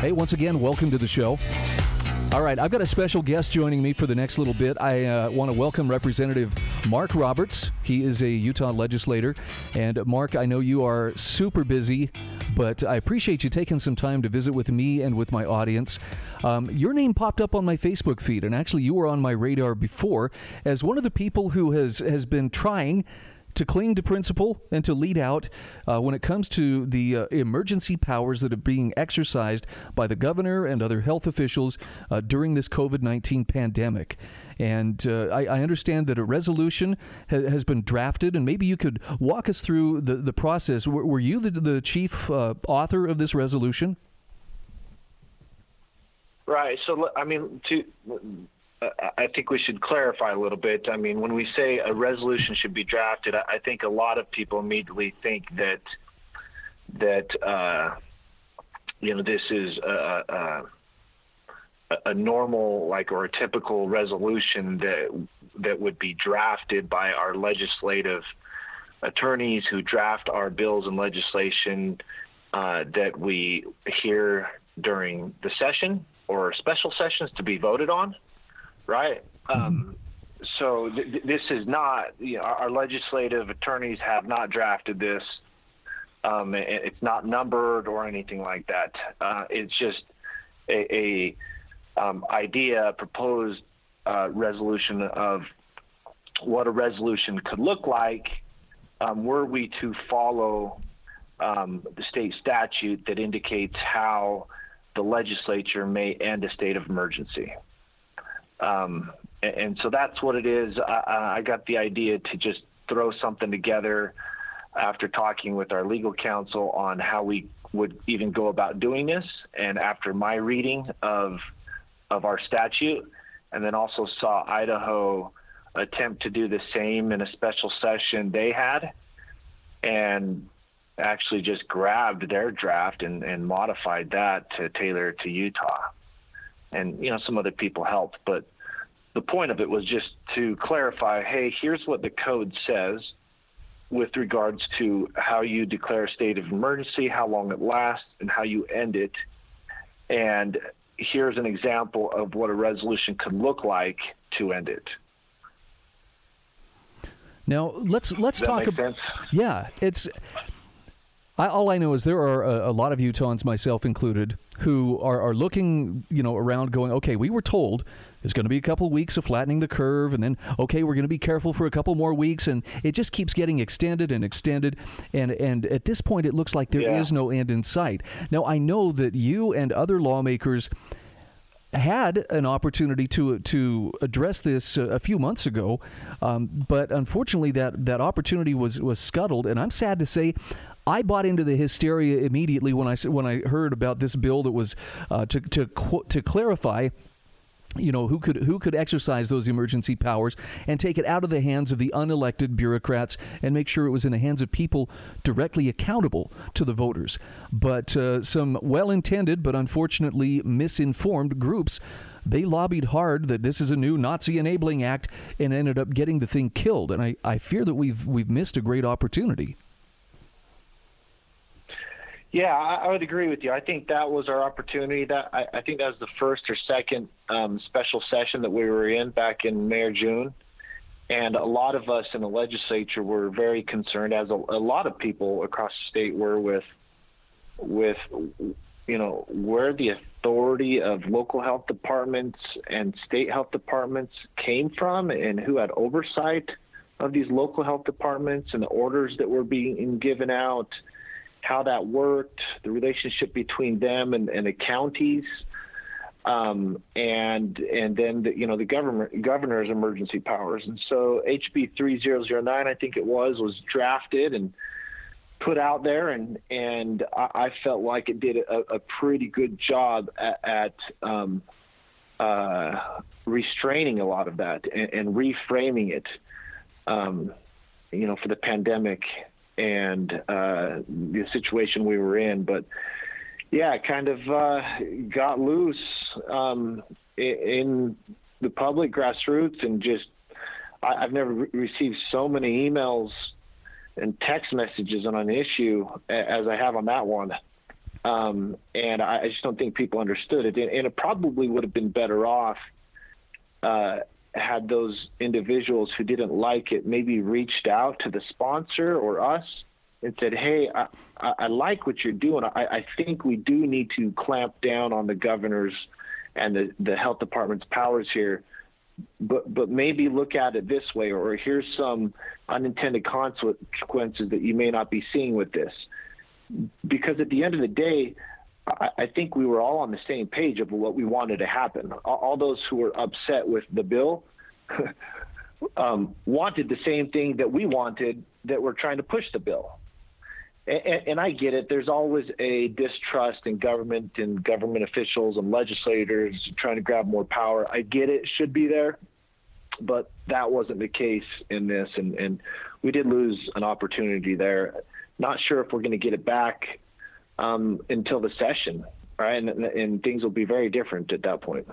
Hey, once again, welcome to the show. All right, I've got a special guest joining me for the next little bit. I uh, want to welcome Representative Marc Roberts. He is a Utah legislator. And Marc, I know you are super busy, but I appreciate you taking some time to visit with me and with my audience. Um, your name popped up on my Facebook feed, and actually, you were on my radar before as one of the people who has, has been trying to cling to principle and to lead out uh, when it comes to the uh, emergency powers that are being exercised by the governor and other health officials uh, during this COVID 19 pandemic. And uh, I, I, understand that a resolution ha- has been drafted, and maybe you could walk us through the, the process. W- were you the, the chief uh, author of this resolution? Right. So, I mean, to I think we should clarify a little bit. I mean, when we say a resolution should be drafted, I think a lot of people immediately think that that uh, you know this is a, a, a, normal, like, or a typical resolution that that would be drafted by our legislative attorneys who draft our bills and legislation uh, that we hear during the session or special sessions to be voted on right? Mm-hmm. Um, so th- this is not you know, our, legislative attorneys have not drafted this. Um, it, it's not numbered or anything like that. Uh, it's just a, a um, idea, proposed uh, resolution of what a resolution could look like um, were we to follow um, the state statute that indicates how the legislature may end a state of emergency. Um, and, and, so that's what it is. I, I got the idea to just throw something together after talking with our legal counsel on how we would even go about doing this, and after my reading of of our statute, and then also saw Idaho attempt to do the same in a special session they had, and actually just grabbed their draft and, and modified that to tailor to Utah and you know some other people helped, but the point of it was just to clarify, hey, here's what the code says with regards to how you declare a state of emergency, how long it lasts, and how you end it. And here's an example of what a resolution could look like to end it. Now let's let's Does talk about. Yeah, it's I, all I know is there are a, a, lot of Utahns, myself included, who are, are looking, you know, around, going, "Okay, we were told there's going to be a couple weeks of flattening the curve, and then okay, we're going to be careful for a couple more weeks, and it just keeps getting extended and extended, and and at this point, it looks like there yeah. is no end in sight. Now, I know that you and other lawmakers had an opportunity to to address this a few months ago, um, but unfortunately that that opportunity was was scuttled. And I'm sad to say, I bought into the hysteria immediately when I when I heard about this bill that was uh, to to to clarify you know who could who could exercise those emergency powers and take it out of the hands of the unelected bureaucrats and make sure it was in the hands of people directly accountable to the voters. But uh, some well-intended but unfortunately misinformed groups they lobbied hard that this is a new Nazi enabling act and ended up getting the thing killed. And I, I fear that we've we've missed a great opportunity yeah, I, I would agree with you. I think that was our opportunity. That I, I think that was the first or second um, special session that we were in back in May or June, and a lot of us in the legislature were very concerned, as a, a lot of people across the state were, with with you know where the authority of local health departments and state health departments came from, and who had oversight of these local health departments and the orders that were being given out how that worked, the relationship between them and, and the counties, um, and and then the, you know the government governor's emergency powers. And so HB 3009, I think it was, was drafted, and put out there, and and I, I felt like it did a, a pretty good job at, at um, uh, restraining a lot of that and, and reframing it, um, you know, for the pandemic and uh, the situation we were in. But yeah, kind of uh, got loose um, in the public grassroots and just I, have never re- received so many emails and text messages on an issue as I have on that one. Um, and I, just don't think people understood it. And, and it probably would have been better off uh, had those individuals who didn't like it maybe reached out to the sponsor or us and said, "Hey, I, I, I like what you're doing. I, I think we do need to clamp down on the governors and the, the health department's powers here." but but maybe look at it this way, or here's some unintended consequences that you may not be seeing with this. Because at the end of the day, I, think we were all on the same page of what we wanted to happen. All, all those who were upset with the bill um, wanted the same thing that we wanted that we're trying to push the bill and, and, I get it. There's always a distrust in government and government officials and legislators trying to grab more power. I get it. Should be there, but that wasn't the case in this, and and we did lose an opportunity there. Not sure if we're going to get it back um, until the session, right? And, and things will be very different at that point.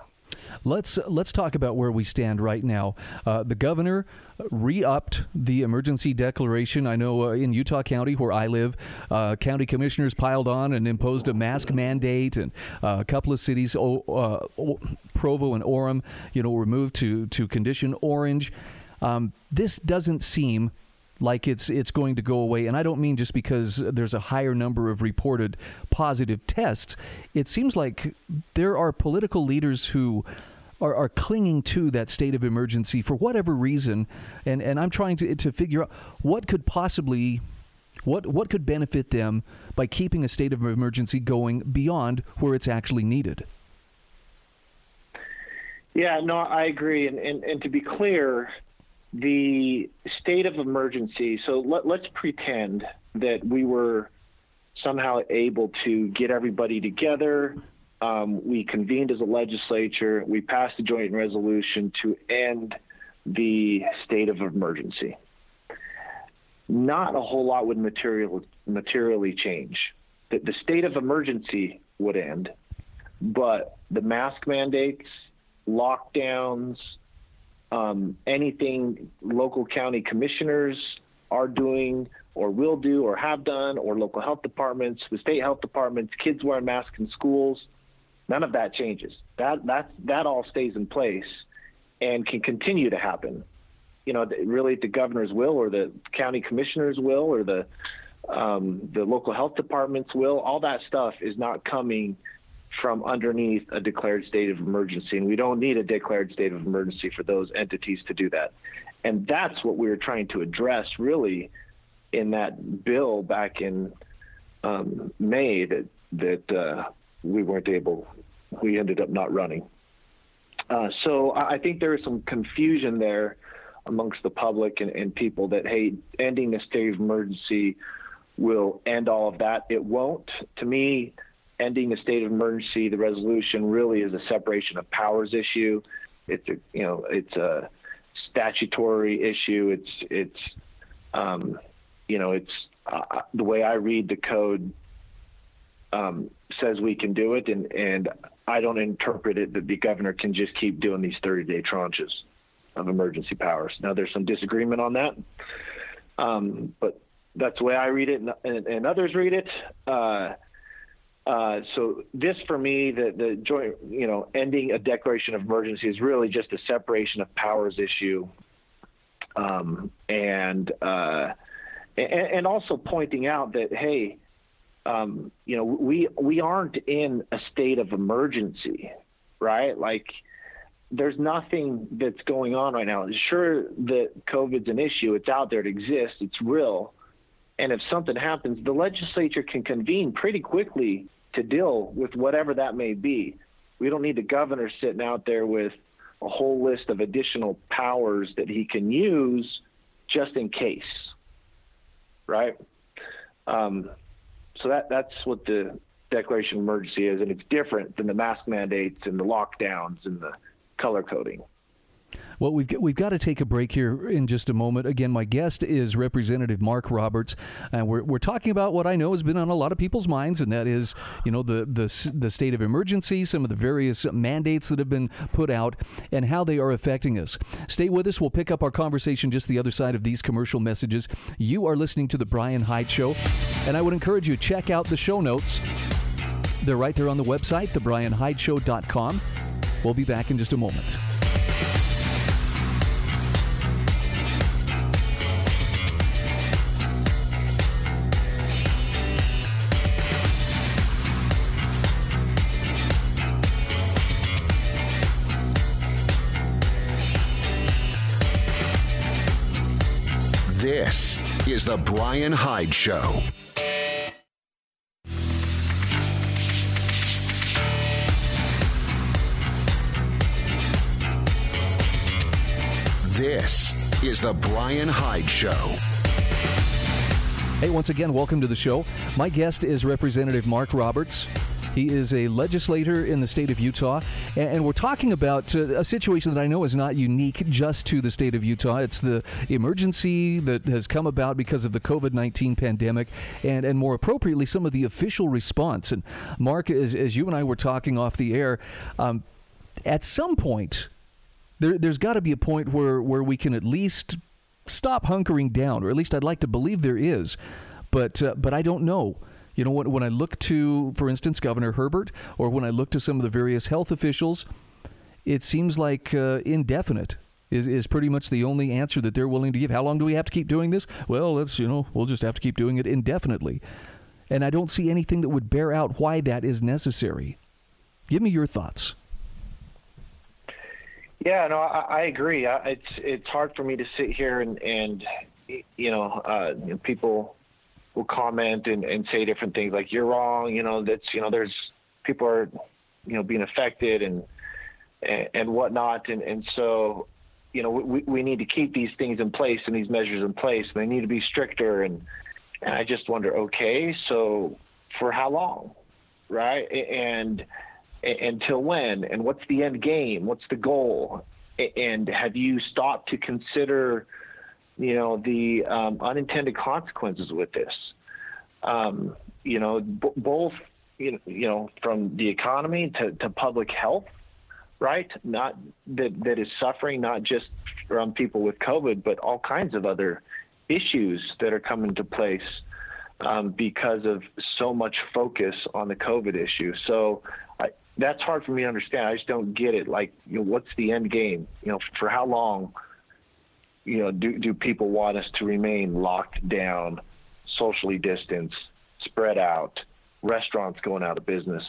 Let's let's talk about where we stand right now. Uh, the governor re-upped the emergency declaration. I know uh, in Utah County, where I live, uh, county commissioners piled on and imposed a mask mandate, and uh, a couple of cities, oh, Provo and Orem, you know, were moved to to condition orange. Um, this doesn't seem like it's it's going to go away. And I don't mean just because there's a higher number of reported positive tests. It seems like there are political leaders who are, are clinging to that state of emergency for whatever reason. And and I'm trying to to figure out what could possibly what what could benefit them by keeping a state of emergency going beyond where it's actually needed. Yeah, no, I agree. And, and, and to be clear, the state of emergency. So let, let's pretend that we were somehow able to get everybody together. Um, we convened as a legislature. We passed a joint resolution to end the state of emergency. Not a whole lot would material, materially change. The, the state of emergency would end, but the mask mandates, lockdowns, um, anything local county commissioners are doing or will do or have done, or local health departments, the state health departments, kids wearing masks in schools, none of that changes. That that that all stays in place and can continue to happen. You know, really the governor's will, or the county commissioner's will, or the um, the local health department's will. All that stuff is not coming from underneath a declared state of emergency. And we don't need a declared state of emergency for those entities to do that. And that's what we were trying to address really in that bill back in um, May that, that uh, we weren't able, we ended up not running. Uh, so I think there is some confusion there amongst the public and, and people that, hey, ending the state of emergency will end all of that. It won't. To me, ending a state of emergency, the resolution really is a separation of powers issue. It's a you know it's a statutory issue. It's it's um, you know it's uh, the way I read the code um, says we can do it, and and I don't interpret it that the governor can just keep doing these 30 day tranches of emergency powers. Now there's some disagreement on that, um, but that's the way I read it, and, and, and others read it. Uh, uh, so this, for me, the the joint, you know, ending a declaration of emergency is really just a separation of powers issue, um, and, uh, and and also pointing out that hey, um, you know, we we aren't in a state of emergency, right? Like there's nothing that's going on right now. Sure, that COVID's an issue. It's out there. It exists. It's real. And if something happens, the legislature can convene pretty quickly to deal with whatever that may be. We don't need the governor sitting out there with a whole list of additional powers that he can use just in case, right? Um, so that that's what the declaration of emergency is, and it's different than the mask mandates and the lockdowns and the color coding. Well, we've got, we've got to take a break here in just a moment. Again, my guest is Representative Marc Roberts, and we're, we're talking about what I know has been on a lot of people's minds, and that is, you know, the, the the state of emergency, some of the various mandates that have been put out, and how they are affecting us. Stay with us. We'll pick up our conversation just the other side of these commercial messages. You are listening to the Bryan Hyde Show, and I would encourage you to check out the show notes. They're right there on the website, thebryanhydeshow.com. We'll be back in just a moment. The Bryan Hyde Show. This is The Bryan Hyde Show. Hey, once again, welcome to the show. My guest is Representative Marc Roberts. He is a legislator in the state of Utah, and we're talking about uh, a situation that I know is not unique just to the state of Utah. It's the emergency that has come about because of the COVID 19 pandemic, and, and more appropriately, some of the official response. And Marc, as, as you and I were talking off the air, um, at some point, there, there's got to be a point where, where we can at least stop hunkering down, or at least I'd like to believe there is. But, uh, but I don't know. You know, when, when I look to, for instance, Governor Herbert, or when I look to some of the various health officials, it seems like uh, indefinite is, is pretty much the only answer that they're willing to give. How long do we have to keep doing this? Well, let's, you know, we'll just have to keep doing it indefinitely. And I don't see anything that would bear out why that is necessary. Give me your thoughts. Yeah, no, I, I agree. I, it's it's hard for me to sit here and and you know, uh, people will comment and, and say different things like you're wrong. You know, that's you know, there's people are you know being affected and and, and whatnot, and and so you know we we need to keep these things in place and these measures in place. And they need to be stricter. And and I just wonder, okay, so for how long, right? And until when and what's the end game what's the goal and have you stopped to consider you know the um, unintended consequences with this um, you know b- both you know, you know from the economy to, to public health right not that that is suffering not just from people with covid but all kinds of other issues that are coming to place um, because of so much focus on the covid issue so I, that's hard for me to understand. I just don't get it. Like, you know, what's the end game? You know, for how long? You know, do do people want us to remain locked down, socially distanced, spread out, restaurants going out of business,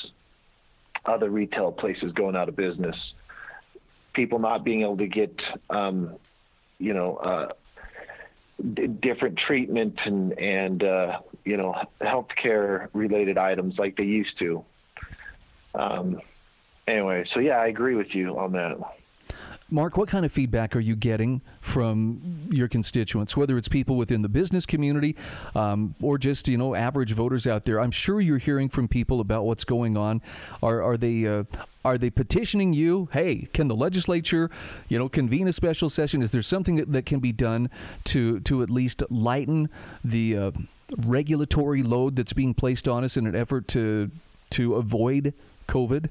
other retail places going out of business, people not being able to get, um, you know, uh, d- different treatment and and uh, you know, healthcare related items like they used to. Um, anyway, so yeah, I agree with you on that. Marc, what kind of feedback are you getting from your constituents, whether it's people within the business community um, or just you know average voters out there? I'm sure you're hearing from people about what's going on. Are are they uh, are they petitioning you? Hey, can the legislature, you know, convene a special session? Is there something that, that can be done to to at least lighten the uh, regulatory load that's being placed on us in an effort to to avoid COVID?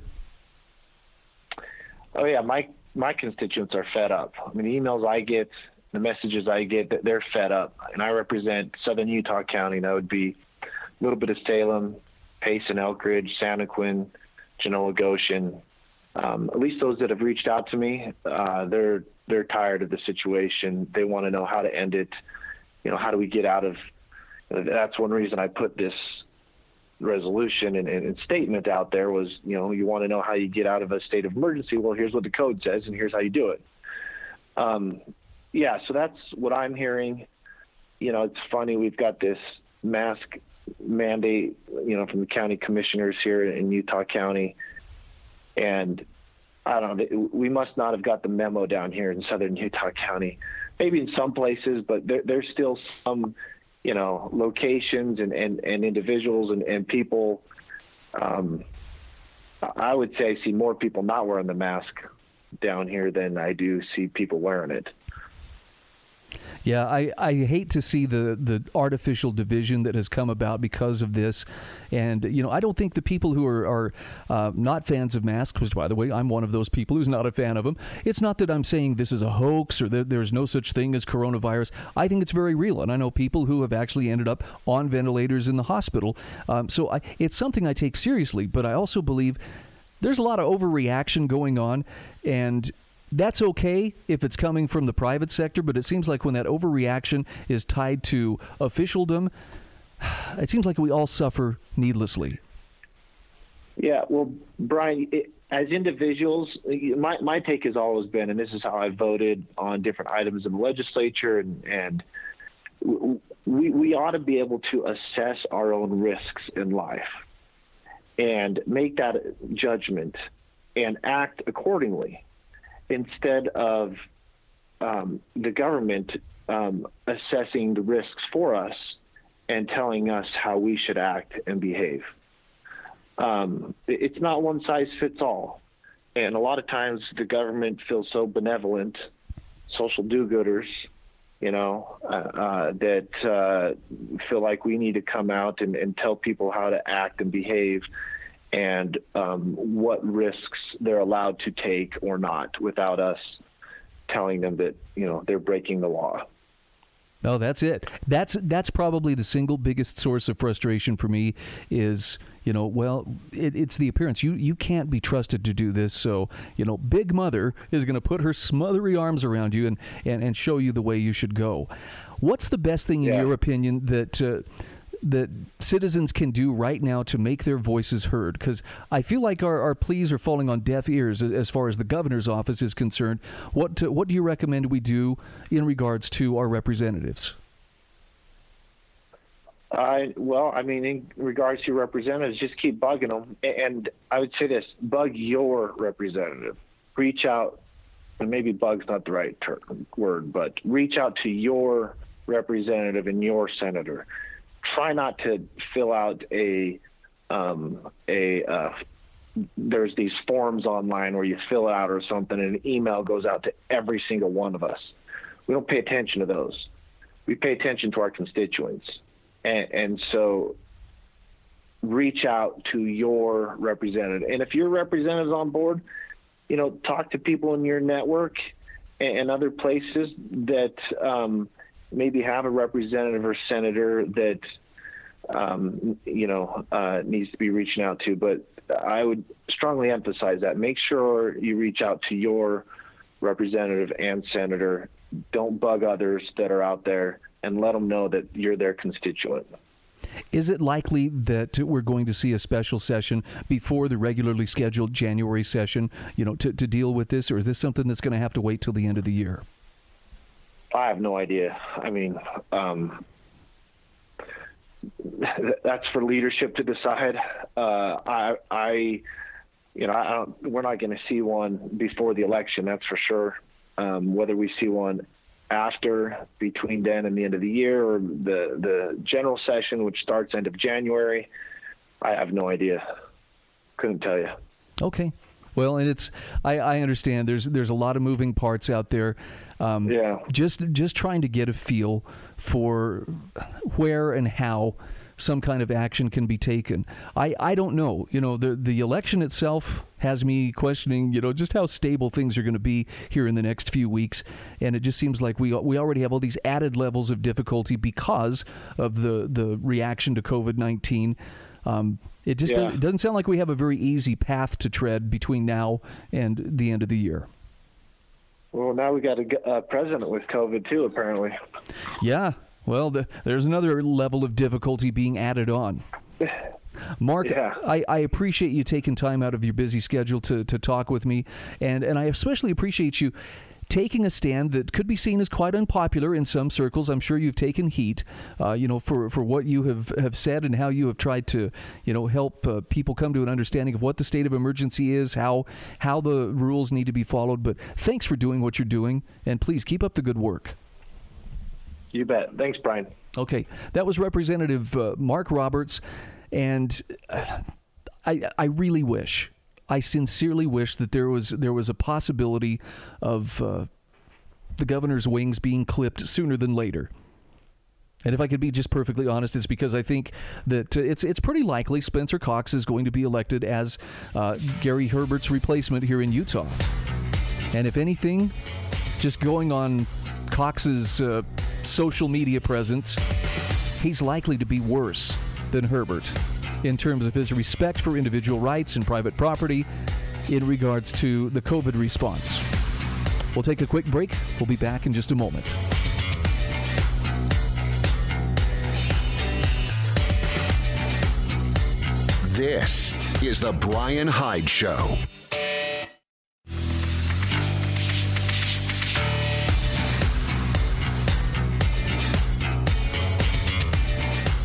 Oh yeah, my my constituents are fed up. I mean, the emails I get, the messages I get, they're fed up. And I represent Southern Utah County. That would be a little bit of Salem, Payson, Elkridge, Santaquin, Genola, Goshen. Um, at least those that have reached out to me, uh, they're they're tired of the situation. They want to know how to end it. You know, how do we get out of? That's one reason I put this resolution and, and, statement out there was, you know, you want to know how you get out of a state of emergency. Well, here's what the code says, and here's how you do it. Um, yeah, so that's what I'm hearing. You know, it's funny. We've got this mask mandate, you know, from the county commissioners here in Utah County, and I don't know. We must not have got the memo down here in southern Utah County. Maybe in some places, but there, there's still some you know, locations and, and, and individuals and, and people. Um, I would say I see more people not wearing the mask down here than I do see people wearing it. Yeah, I, I hate to see the, the artificial division that has come about because of this. And, you know, I don't think the people who are, are uh, not fans of masks, which, by the way, I'm one of those people who's not a fan of them, it's not that I'm saying this is a hoax or that there's no such thing as coronavirus. I think it's very real. And I know people who have actually ended up on ventilators in the hospital. Um, so I, it's something I take seriously, but I also believe there's a lot of overreaction going on. And that's okay if it's coming from the private sector, but it seems like when that overreaction is tied to officialdom, it seems like we all suffer needlessly. Yeah, well, Bryan, it, as individuals, my, my take has always been, and this is how I voted on different items in the legislature, and, and we, we ought to be able to assess our own risks in life and make that judgment and act accordingly instead of um, the government um, assessing the risks for us and telling us how we should act and behave. Um, it's not one size fits all. And a lot of times the government feels so benevolent, social do gooders, you know, uh, uh, that uh, feel like we need to come out and, and tell people how to act and behave and um, what risks they're allowed to take or not without us telling them that you know they're breaking the law. No, that's it. That's that's probably the single biggest source of frustration for me is you know well it, it's the appearance you you can't be trusted to do this so you know Big Mother is going to put her smothery arms around you and, and and show you the way you should go. What's the best thing in yeah. your opinion that uh, that citizens can do right now to make their voices heard? Because I feel like our, our pleas are falling on deaf ears as far as the governor's office is concerned. What to, what do you recommend we do in regards to our representatives? I well, I mean, in regards to representatives, just keep bugging them. And I would say this: bug your representative. Reach out, and maybe "bug's" not the right term, word, but reach out to your representative and your senator try not to fill out a um, a uh, there's these forms online where you fill it out or something and an email goes out to every single one of us. We don't pay attention to those. We pay attention to our constituents. And, and so reach out to your representative. And if your representative's on board you know talk to people in your network and, and other places that um, maybe have a representative or senator that um, you know uh, needs to be reaching out to. But I would strongly emphasize that. Make sure you reach out to your representative and senator. Don't bug others that are out there, and let them know that you're their constituent. Is it likely that we're going to see a special session before the regularly scheduled January session, you know, to, to deal with this, or is this something that's going to have to wait till the end of the year? I have no idea. I mean, um, that's for leadership to decide. Uh, I, I, you know, I we're not going to see one before the election. That's for sure. Um, whether we see one after, between then and the end of the year, or the the general session, which starts end of January, I have no idea. Couldn't tell you. Okay. Well, and it's I, I understand there's there's a lot of moving parts out there. Um, yeah. Just just trying to get a feel for where and how some kind of action can be taken. I, I don't know. You know, the the election itself has me questioning, you know, just how stable things are going to be here in the next few weeks. And it just seems like we we already have all these added levels of difficulty because of the the reaction to COVID nineteen. Um, it just yeah. doesn't, doesn't sound like we have a very easy path to tread between now and the end of the year. Well, now we got a uh, president with COVID too, apparently. Yeah. Well, the, there's another level of difficulty being added on. Marc, yeah. I, I, appreciate you taking time out of your busy schedule to, to talk with me, and, and I especially appreciate you taking a stand that could be seen as quite unpopular in some circles. I'm sure you've taken heat, uh, you know, for, for what you have, have said and how you have tried to, you know, help uh, people come to an understanding of what the state of emergency is, how how the rules need to be followed. But thanks for doing what you're doing, and please keep up the good work. You bet. Thanks, Bryan. Okay, that was Representative uh, Marc Roberts, and uh, I I really wish, I sincerely wish that there was there was a possibility of uh, the governor's wings being clipped sooner than later. And if I could be just perfectly honest, it's because I think that uh, it's it's pretty likely Spencer Cox is going to be elected as uh, Gary Herbert's replacement here in Utah. And if anything, just going on Cox's uh, social media presence, he's likely to be worse than Herbert in terms of his respect for individual rights and private property in regards to the COVID response. We'll take a quick break. We'll be back in just a moment. This is The Bryan Hyde Show.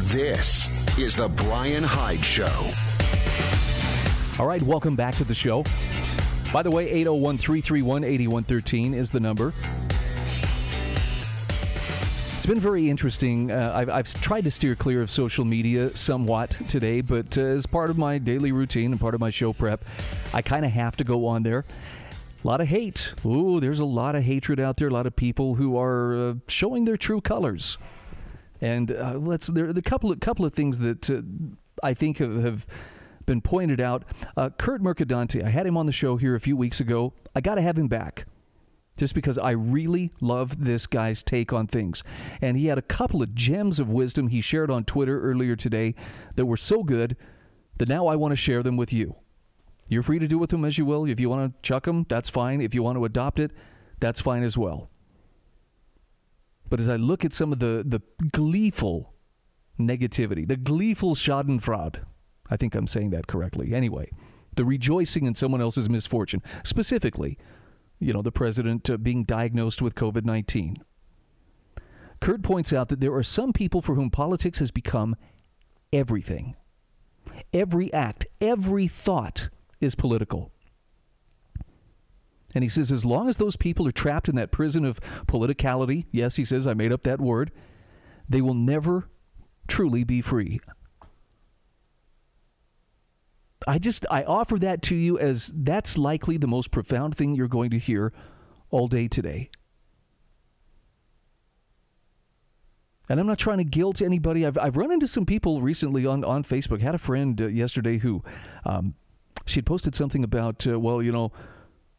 This is The Bryan Hyde Show. All right, welcome back to the show. By the way, 801 331 8113 is the number. It's been very interesting. Uh, I've, I've, tried to steer clear of social media somewhat today, but uh, as part of my daily routine and part of my show prep, I kind of have to go on there. A lot of hate. Ooh, there's a lot of hatred out there. A lot of people who are uh, showing their true colors. And uh, let's there are a couple of couple of things that uh, I think have, have been pointed out. Uh, Kurt Mercadante, I had him on the show here a few weeks ago. I got to have him back just because I really love this guy's take on things. And he had a couple of gems of wisdom he shared on Twitter earlier today that were so good that now I want to share them with you. You're free to do with them as you will. If you want to chuck them, that's fine. If you want to adopt it, that's fine as well. But as I look at some of the, the gleeful negativity, the gleeful schadenfreude, I think I'm saying that correctly. Anyway, the rejoicing in someone else's misfortune, specifically, you know, the president uh, being diagnosed with COVID 19. Kurt points out that there are some people for whom politics has become everything. Every act, every thought is political. And he says, as long as those people are trapped in that prison of politicality, yes, he says, I made up that word, they will never truly be free. I just, I offer that to you as that's likely the most profound thing you're going to hear all day today. And I'm not trying to guilt anybody. I've, I've run into some people recently on, on Facebook. Had a friend uh, yesterday who um, she had posted something about, uh, well, you know,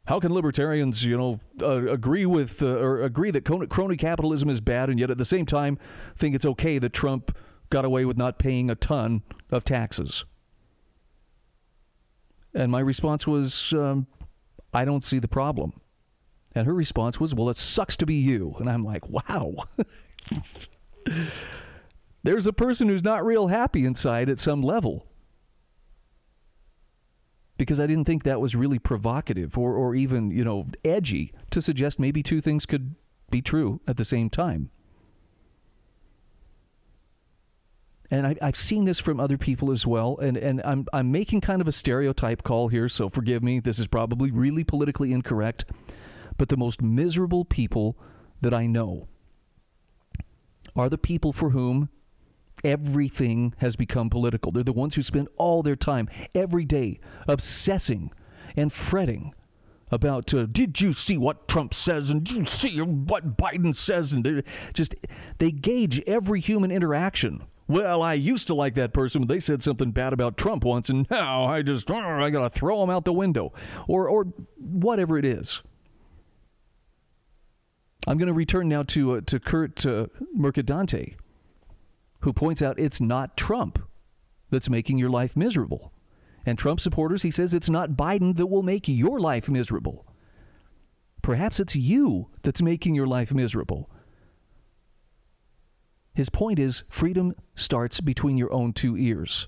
how can libertarians, you know, uh, agree with uh, or agree that crony capitalism is bad, and yet at the same time think it's okay that Trump got away with not paying a ton of taxes? And my response was, um, I don't see the problem. And her response was, well, it sucks to be you. And I'm like, wow. There's a person who's not real happy inside at some level because I didn't think that was really provocative or, or even, you know, edgy to suggest maybe two things could be true at the same time. And I, have seen this from other people as well, and, and I'm, I'm making kind of a stereotype call here, so forgive me. This is probably really politically incorrect. But the most miserable people that I know are the people for whom everything has become political. They're the ones who spend all their time every day obsessing and fretting about uh, did you see what Trump says and did you see what Biden says and just they gauge every human interaction. Well, I used to like that person, but they said something bad about Trump once, and now I just oh, I gotta throw him out the window, or or whatever it is. I'm going to return now to uh, to Kurt uh, Mercadante who points out it's not Trump that's making your life miserable. And Trump supporters, he says it's not Biden that will make your life miserable. Perhaps it's you that's making your life miserable. His point is freedom starts between your own two ears.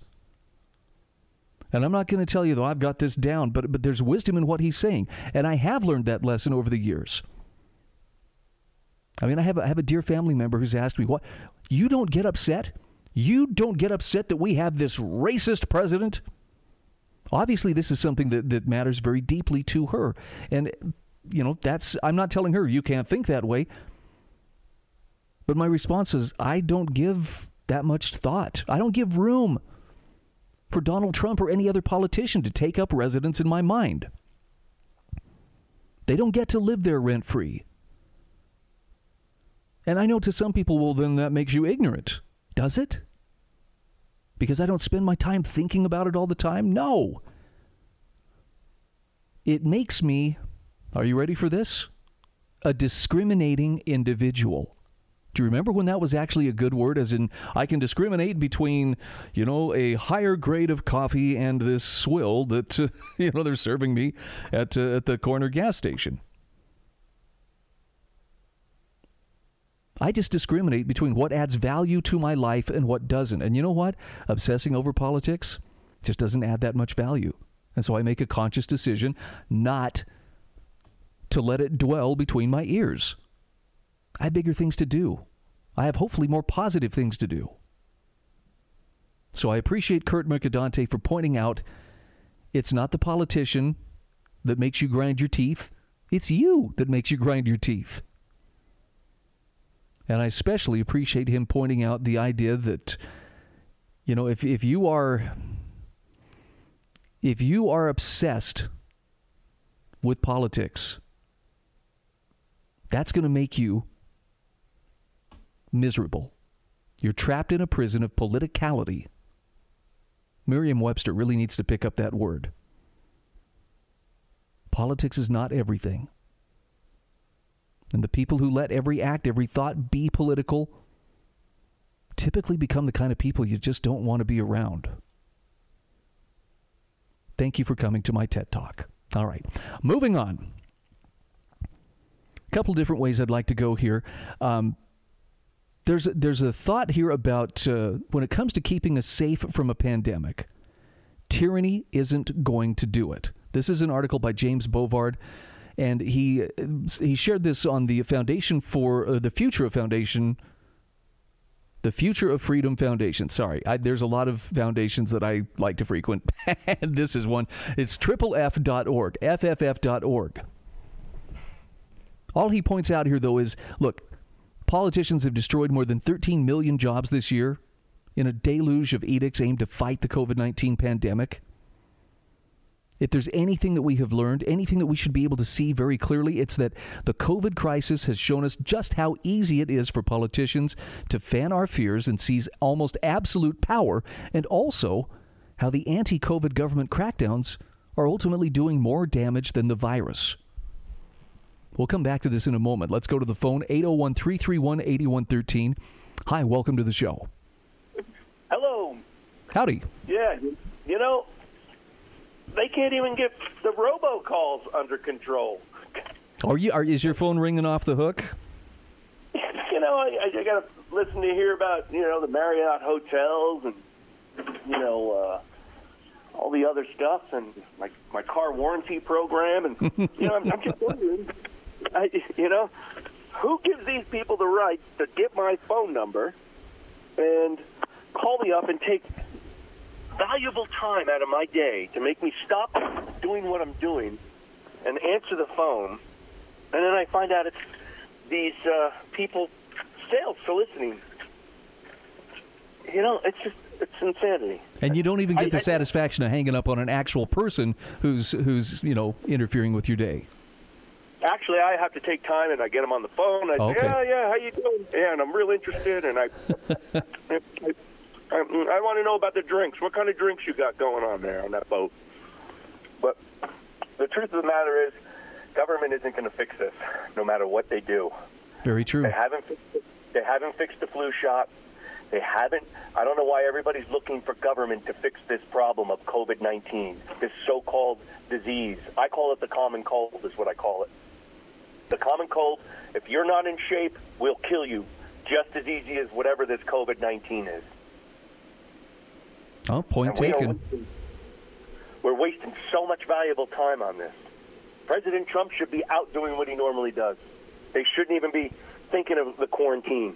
And I'm not going to tell you, though, I've got this down, but, but there's wisdom in what he's saying. And I have learned that lesson over the years. I mean, I have, a, I have a dear family member who's asked me, what, you don't get upset? You don't get upset that we have this racist president? Obviously, this is something that, that matters very deeply to her. And, you know, that's, I'm not telling her you can't think that way. But my response is I don't give that much thought. I don't give room for Donald Trump or any other politician to take up residence in my mind. They don't get to live there rent free. And I know to some people, well, then that makes you ignorant. Does it? Because I don't spend my time thinking about it all the time? No. It makes me, are you ready for this? A discriminating individual. Do you remember when that was actually a good word? As in, I can discriminate between, you know, a higher grade of coffee and this swill that, uh, you know, they're serving me at, uh, at the corner gas station. I just discriminate between what adds value to my life and what doesn't. And you know what? Obsessing over politics just doesn't add that much value. And so I make a conscious decision not to let it dwell between my ears. I have bigger things to do. I have hopefully more positive things to do. So I appreciate Kurt Mercadante for pointing out it's not the politician that makes you grind your teeth, it's you that makes you grind your teeth. And I especially appreciate him pointing out the idea that, you know, if, if you are if you are obsessed with politics, that's going to make you miserable. You're trapped in a prison of politicality. Merriam Webster really needs to pick up that word. Politics is not everything. And the people who let every act, every thought be political typically become the kind of people you just don't want to be around. Thank you for coming to my TED Talk. All right, moving on. A couple different ways I'd like to go here. Um, there's a, there's a thought here about uh, when it comes to keeping us safe from a pandemic. Tyranny isn't going to do it. This is an article by James Bovard, and he he shared this on the Foundation for uh, the Future of Foundation. The Future of Freedom Foundation. Sorry, I, there's a lot of foundations that I like to frequent. and this is one. It's triplef.org, fff.org. All he points out here, though, is look, Politicians have destroyed more than 13 million jobs this year in a deluge of edicts aimed to fight the COVID 19 pandemic. If there's anything that we have learned, anything that we should be able to see very clearly, it's that the COVID crisis has shown us just how easy it is for politicians to fan our fears and seize almost absolute power, and also how the anti COVID government crackdowns are ultimately doing more damage than the virus. We'll come back to this in a moment. Let's go to the phone 801 331 8113. Hi, welcome to the show. Hello. Howdy. Yeah, you know, can't even get the robocalls under control. Are you? Are, is your phone ringing off the hook? you know, I, I got to listen to hear about you know the Marriott hotels and you know uh, all the other stuff and my my car warranty program and you know I'm, I'm just wondering I, you know, who gives these people the right to get my phone number and call me up and take valuable time out of my day to make me stop doing what I'm doing and answer the phone, and then I find out it's these uh, people sales soliciting. You know, it's just it's insanity. And you don't even get I, the I, satisfaction of hanging up on an actual person who's who's you know interfering with your day. Actually, I have to take time and I get them on the phone. I okay. say, yeah, yeah, how you doing? Yeah, and I'm real interested, and I, I, Um, I, I want to know about the drinks. What kind of drinks you got going on there on that boat? But the truth of the matter is, government isn't going to fix this, no matter what they do. Very true. They haven't. They haven't fixed the flu shot. They haven't. I don't know why everybody's looking for government to fix this problem of COVID 19, this so called disease. I call it the common cold, is what I call it. The common cold, if you're not in shape, will kill you just as easy as whatever this COVID 19 is. Oh, point we taken. Wasting, we're wasting so much valuable time on this. President Trump should be out doing what he normally does. They shouldn't even be thinking of the quarantine.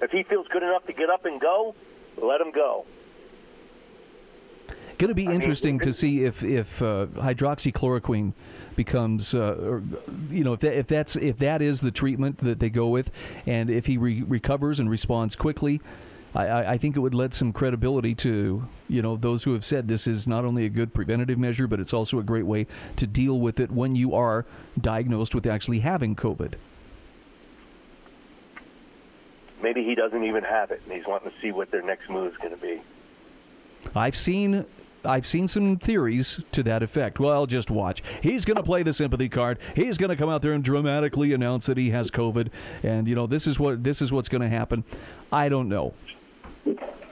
If he feels good enough to get up and go, let him go. Going to be I mean, interesting to see if if uh, hydroxychloroquine becomes, uh, or, you know, if that, if that's if that is the treatment that they go with, and if he re- recovers and responds quickly. I, I I think it would lend some credibility to you know those who have said this is not only a good preventative measure, but it's also a great way to deal with it when you are diagnosed with actually having COVID. Maybe he doesn't even have it, and he's wanting to see what their next move is going to be. I've seen I've seen some theories to that effect. Well, just watch. He's going to play the sympathy card. He's going to come out there and dramatically announce that he has COVID, and you know this is what this is what's going to happen. I don't know.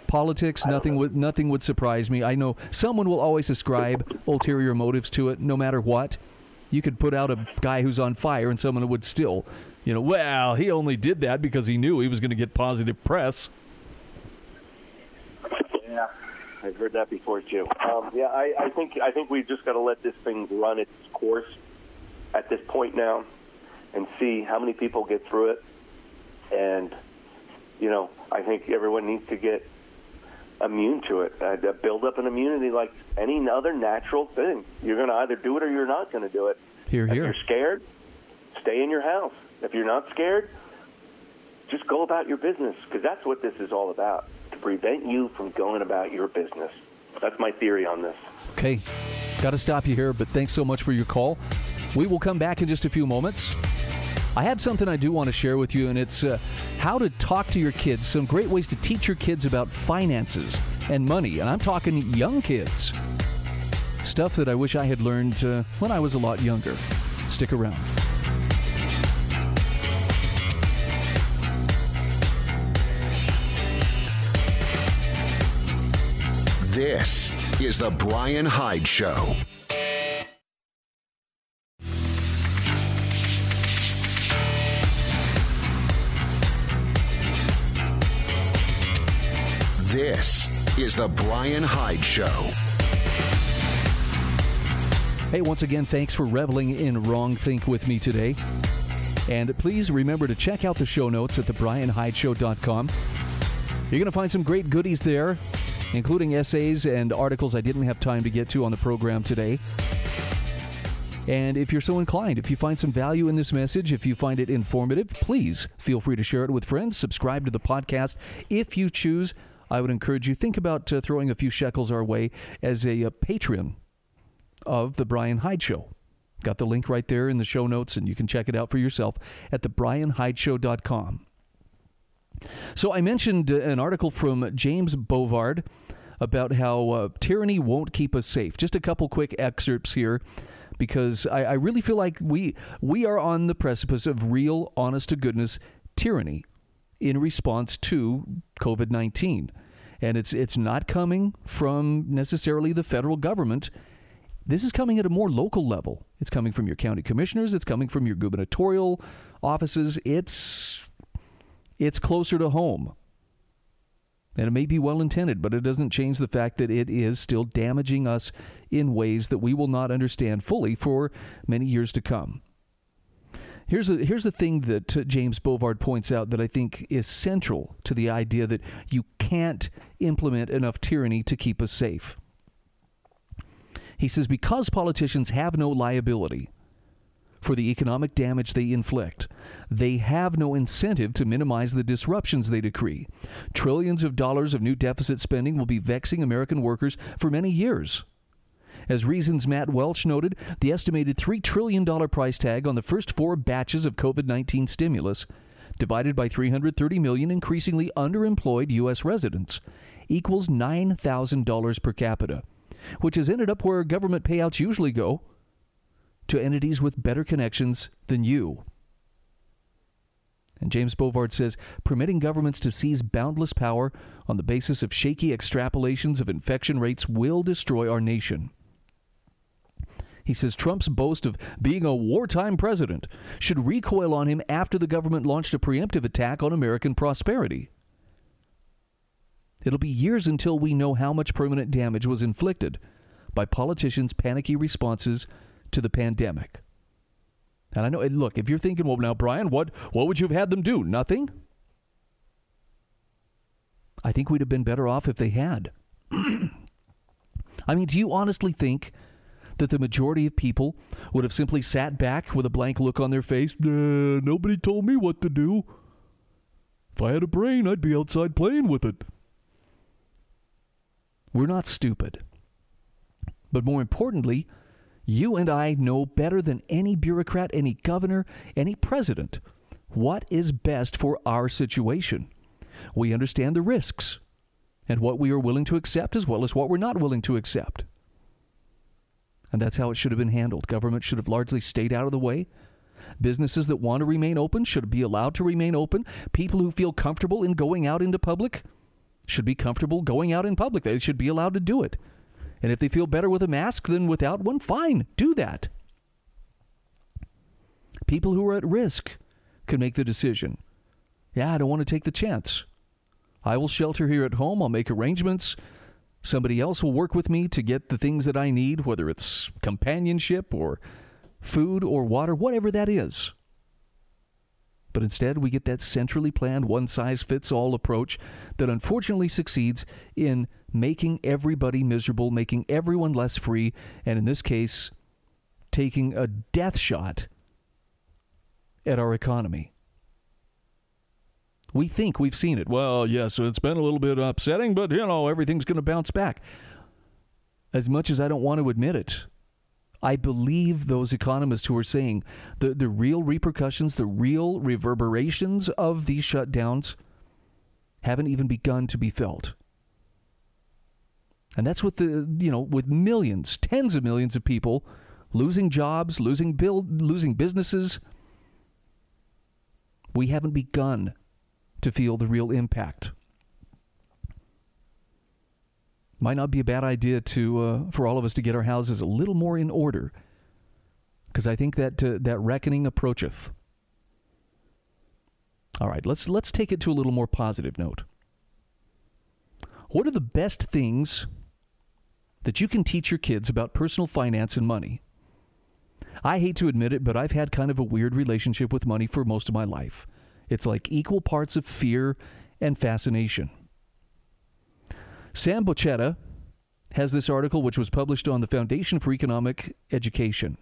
Politics, nothing would nothing would surprise me. I know someone will always ascribe ulterior motives to it, no matter what. You could put out a guy who's on fire, and someone would still, you know, well, he only did that because he knew he was going to get positive press. Yeah, I've heard that before too. Um, yeah, I, I think I think we've just got to let this thing run its course at this point now, and see how many people get through it. And you know, I think everyone needs to get immune to it. Uh, to build up an immunity like any other natural thing. You're going to either do it or you're not going to do it. Here, here. If you're scared, stay in your house. If you're not scared, just go about your business because that's what this is all about to prevent you from going about your business. That's my theory on this. Okay, got to stop you here, but thanks so much for your call. We will come back in just a few moments. I have something I do want to share with you, and it's uh, how to talk to your kids. Some great ways to teach your kids about finances and money, and I'm talking young kids. Stuff that I wish I had learned uh, when I was a lot younger. Stick around. This is The Bryan Hyde Show. This is The Bryan Hyde Show. Hey, once again, thanks for reveling in Wrong Think with me today. And please remember to check out the show notes at thebrianhydeshow.com. You're going to find some great goodies there, including essays and articles I didn't have time to get to on the program today. And if you're so inclined, if you find some value in this message, if you find it informative, please feel free to share it with friends. Subscribe to the podcast if you choose. I would encourage you think about uh, throwing a few shekels our way as a, uh Patreon of the Bryan Hyde Show. Got the link right there in the show notes, and you can check it out for yourself at thebrianhydeshow.com. So I mentioned uh, an article from James Bovard about how uh, tyranny won't keep us safe. Just a couple quick excerpts here, because I, I really feel like we we are on the precipice of real, honest to goodness tyranny in response to COVID nineteen, and it's it's not coming from necessarily the federal government. This is coming at a more local level. It's coming from your county commissioners. It's coming from your gubernatorial offices. It's it's closer to home. And it may be well intended, but it doesn't change the fact that it is still damaging us in ways that we will not understand fully for many years to come. Here's a, here's the thing that uh, James Bovard points out that I think is central to the idea that you can't implement enough tyranny to keep us safe. He says because politicians have no liability for the economic damage they inflict, they have no incentive to minimize the disruptions they decree. Trillions of dollars of new deficit spending will be vexing American workers for many years. As Reason's Matt Welch noted, the estimated $3 trillion price tag on the first four batches of COVID 19 stimulus, divided by 330 million increasingly underemployed U.S. residents, equals $9,000 per capita, which has ended up where government payouts usually go to entities with better connections than you. And James Bovard says permitting governments to seize boundless power on the basis of shaky extrapolations of infection rates will destroy our nation. He says Trump's boast of being a wartime president should recoil on him after the government launched a preemptive attack on American prosperity. It'll be years until we know how much permanent damage was inflicted by politicians' panicky responses to the pandemic. And I know, look, if you're thinking, well, now, Bryan, what, what would you have had them do? Nothing? I think we'd have been better off if they had. I mean, do you honestly think that the majority of people would have simply sat back with a blank look on their face? Nah, nobody told me what to do. If I had a brain, I'd be outside playing with it. We're not stupid. But more importantly, you and I know better than any bureaucrat, any governor, any president what is best for our situation. We understand the risks and what we are willing to accept as well as what we're not willing to accept. And that's how it should have been handled. Government should have largely stayed out of the way. Businesses that want to remain open should be allowed to remain open. People who feel comfortable in going out into public should be comfortable going out in public. They should be allowed to do it. And if they feel better with a mask than without one, fine, do that. People who are at risk can make the decision. Yeah, I don't want to take the chance. I will shelter here at home. I'll make arrangements. Somebody else will work with me to get the things that I need, whether it's companionship or food or water, whatever that is. But instead, we get that centrally planned, one size fits all approach that unfortunately succeeds in making everybody miserable, making everyone less free, and in this case, taking a death shot at our economy. We think we've seen it. Well, yes, it's been a little bit upsetting, but you know, everything's going to bounce back. As much as I don't want to admit it, I believe those economists who are saying the, the real repercussions, the real reverberations of these shutdowns haven't even begun to be felt. And that's with the you know with millions, tens of millions of people losing jobs, losing build, losing businesses. We haven't begun to feel the real impact. Might not be a bad idea to uh, for all of us to get our houses a little more in order, because I think that uh, that reckoning approacheth. All right, let's let's take it to a little more positive note. What are the best things that you can teach your kids about personal finance and money? I hate to admit it, but I've had kind of a weird relationship with money for most of my life. It's like equal parts of fear and fascination. Sam Bocetta has this article, which was published on the Foundation for Economic Education.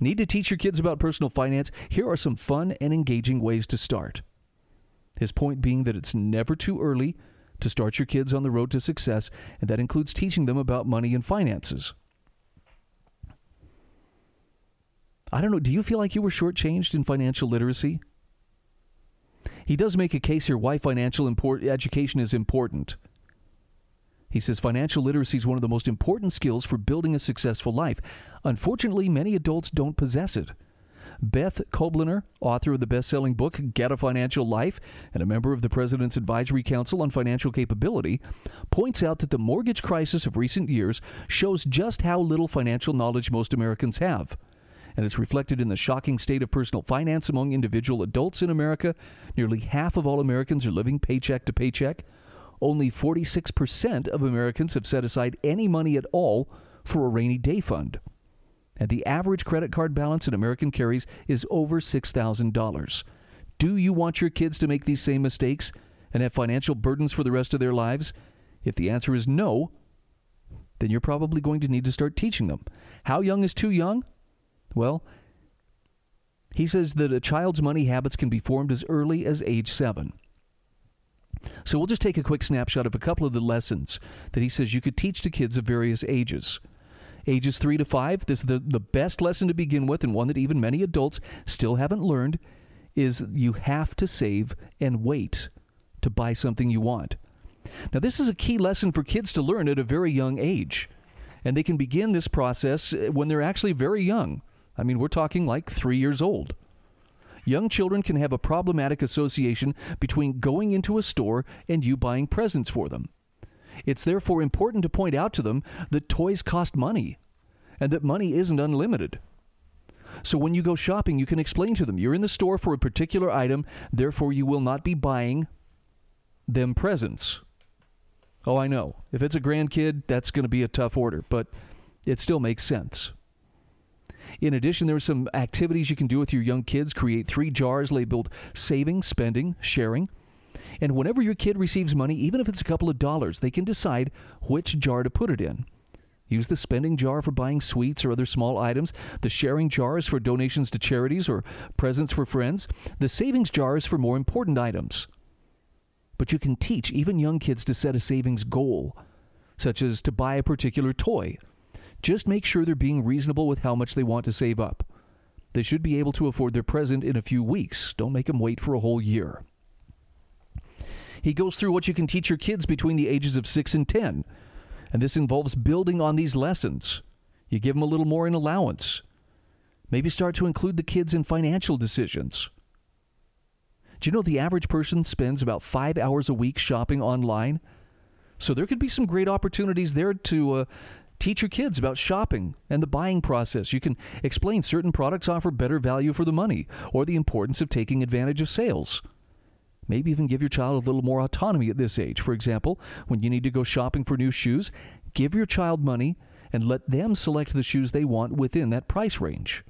Need to teach your kids about personal finance? Here are some fun and engaging ways to start. His point being that it's never too early to start your kids on the road to success, and that includes teaching them about money and finances. I don't know, do you feel like you were shortchanged in financial literacy? He does make a case here why financial import- education is important. He says financial literacy is one of the most important skills for building a successful life. Unfortunately, many adults don't possess it. Beth Kobliner, author of the best selling book Get a Financial Life and a member of the President's Advisory Council on Financial Capability, points out that the mortgage crisis of recent years shows just how little financial knowledge most Americans have. And it's reflected in the shocking state of personal finance among individual adults in America. Nearly half of all Americans are living paycheck to paycheck only 46% of Americans have set aside any money at all for a rainy day fund. And the average credit card balance an American carries is over $6,000. Do you want your kids to make these same mistakes and have financial burdens for the rest of their lives? If the answer is no, then you're probably going to need to start teaching them. How young is too young? Well, he says that a child's money habits can be formed as early as age seven. So we'll just take a quick snapshot of a couple of the lessons that he says you could teach to kids of various ages. Ages three to five, this is the, the best lesson to begin with, and one that even many adults still haven't learned, is you have to save and wait to buy something you want. Now, this is a key lesson for kids to learn at a very young age. And they can begin this process uh, when they're actually very young. I mean, we're talking like three years old young children can have a problematic association between going into a store and you buying presents for them. It's therefore important to point out to them that toys cost money and that money isn't unlimited. So when you go shopping, you can explain to them you're in the store for a particular item, therefore you will not be buying them presents. Oh, I know. If it's a grandkid, that's going to be a tough order, but it still makes sense. In addition, there are some activities you can do with your young kids. Create three jars labeled saving, spending, sharing. And whenever your kid receives money, even if it's a couple of dollars, they can decide which jar to put it in. Use the spending jar for buying sweets or other small items. The sharing jar is for donations to charities or presents for friends. The savings jar is for more important items. But you can teach even young kids to set a savings goal, such as to buy a particular toy. Just make sure they're being reasonable with how much they want to save up. They should be able to afford their present in a few weeks. Don't make them wait for a whole year. He goes through what you can teach your kids between the ages of 6 and 10. And this involves building on these lessons. You give them a little more in allowance. Maybe start to include the kids in financial decisions. Do you know the average person spends about five hours a week shopping online? So there could be some great opportunities there to uh, teach your kids about shopping and the buying process. You can explain certain products offer better value for the money or the importance of taking advantage of sales. Maybe even give your child a little more autonomy at this age. For example, when you need to go shopping for new shoes, give your child money and let them select the shoes they want within that price range.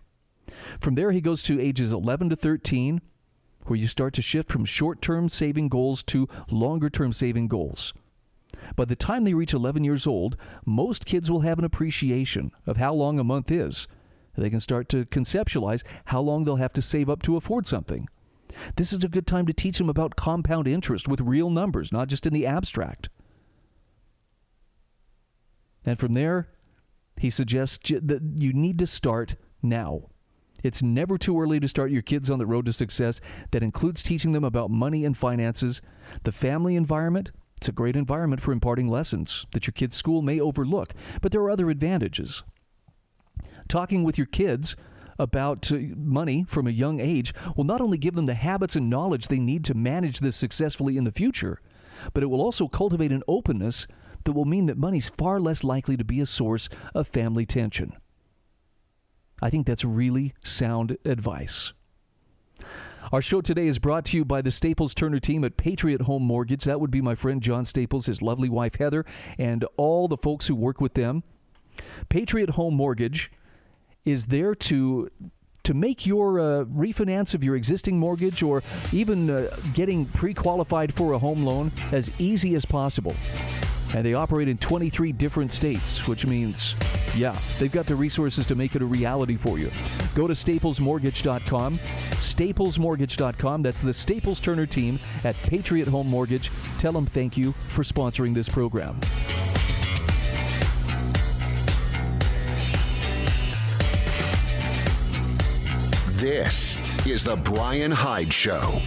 From there, he goes to ages 11 to 13, where you start to shift from short term saving goals to longer term saving goals. By the time they reach 11 years old, most kids will have an appreciation of how long a month is. They can start to conceptualize how long they'll have to save up to afford something. This is a good time to teach them about compound interest with real numbers, not just in the abstract. And from there, he suggests that you need to start now. It's never too early to start your kids on the road to success. That includes teaching them about money and finances, the family environment. It's a great environment for imparting lessons that your kid's school may overlook, but there are other advantages. Talking with your kids about uh, money from a young age will not only give them the habits and knowledge they need to manage this successfully in the future, but it will also cultivate an openness that will mean that money's far less likely to be a source of family tension. I think that's really sound advice. Our show today is brought to you by the Staples Turner team at Patriot Home Mortgage. That would be my friend John Staples, his lovely wife Heather, and all the folks who work with them. Patriot Home Mortgage is there to to make your uh, refinance of your existing mortgage or even uh, getting pre-qualified for a home loan as easy as possible. And they operate in 23 different states, which means, yeah, they've got the resources to make it a reality for you. Go to staplesmortgage.com, staplesmortgage.com. That's the Staples Turner team at Patriot Home Mortgage. Tell them thank you for sponsoring this program. This is The Bryan Hyde Show.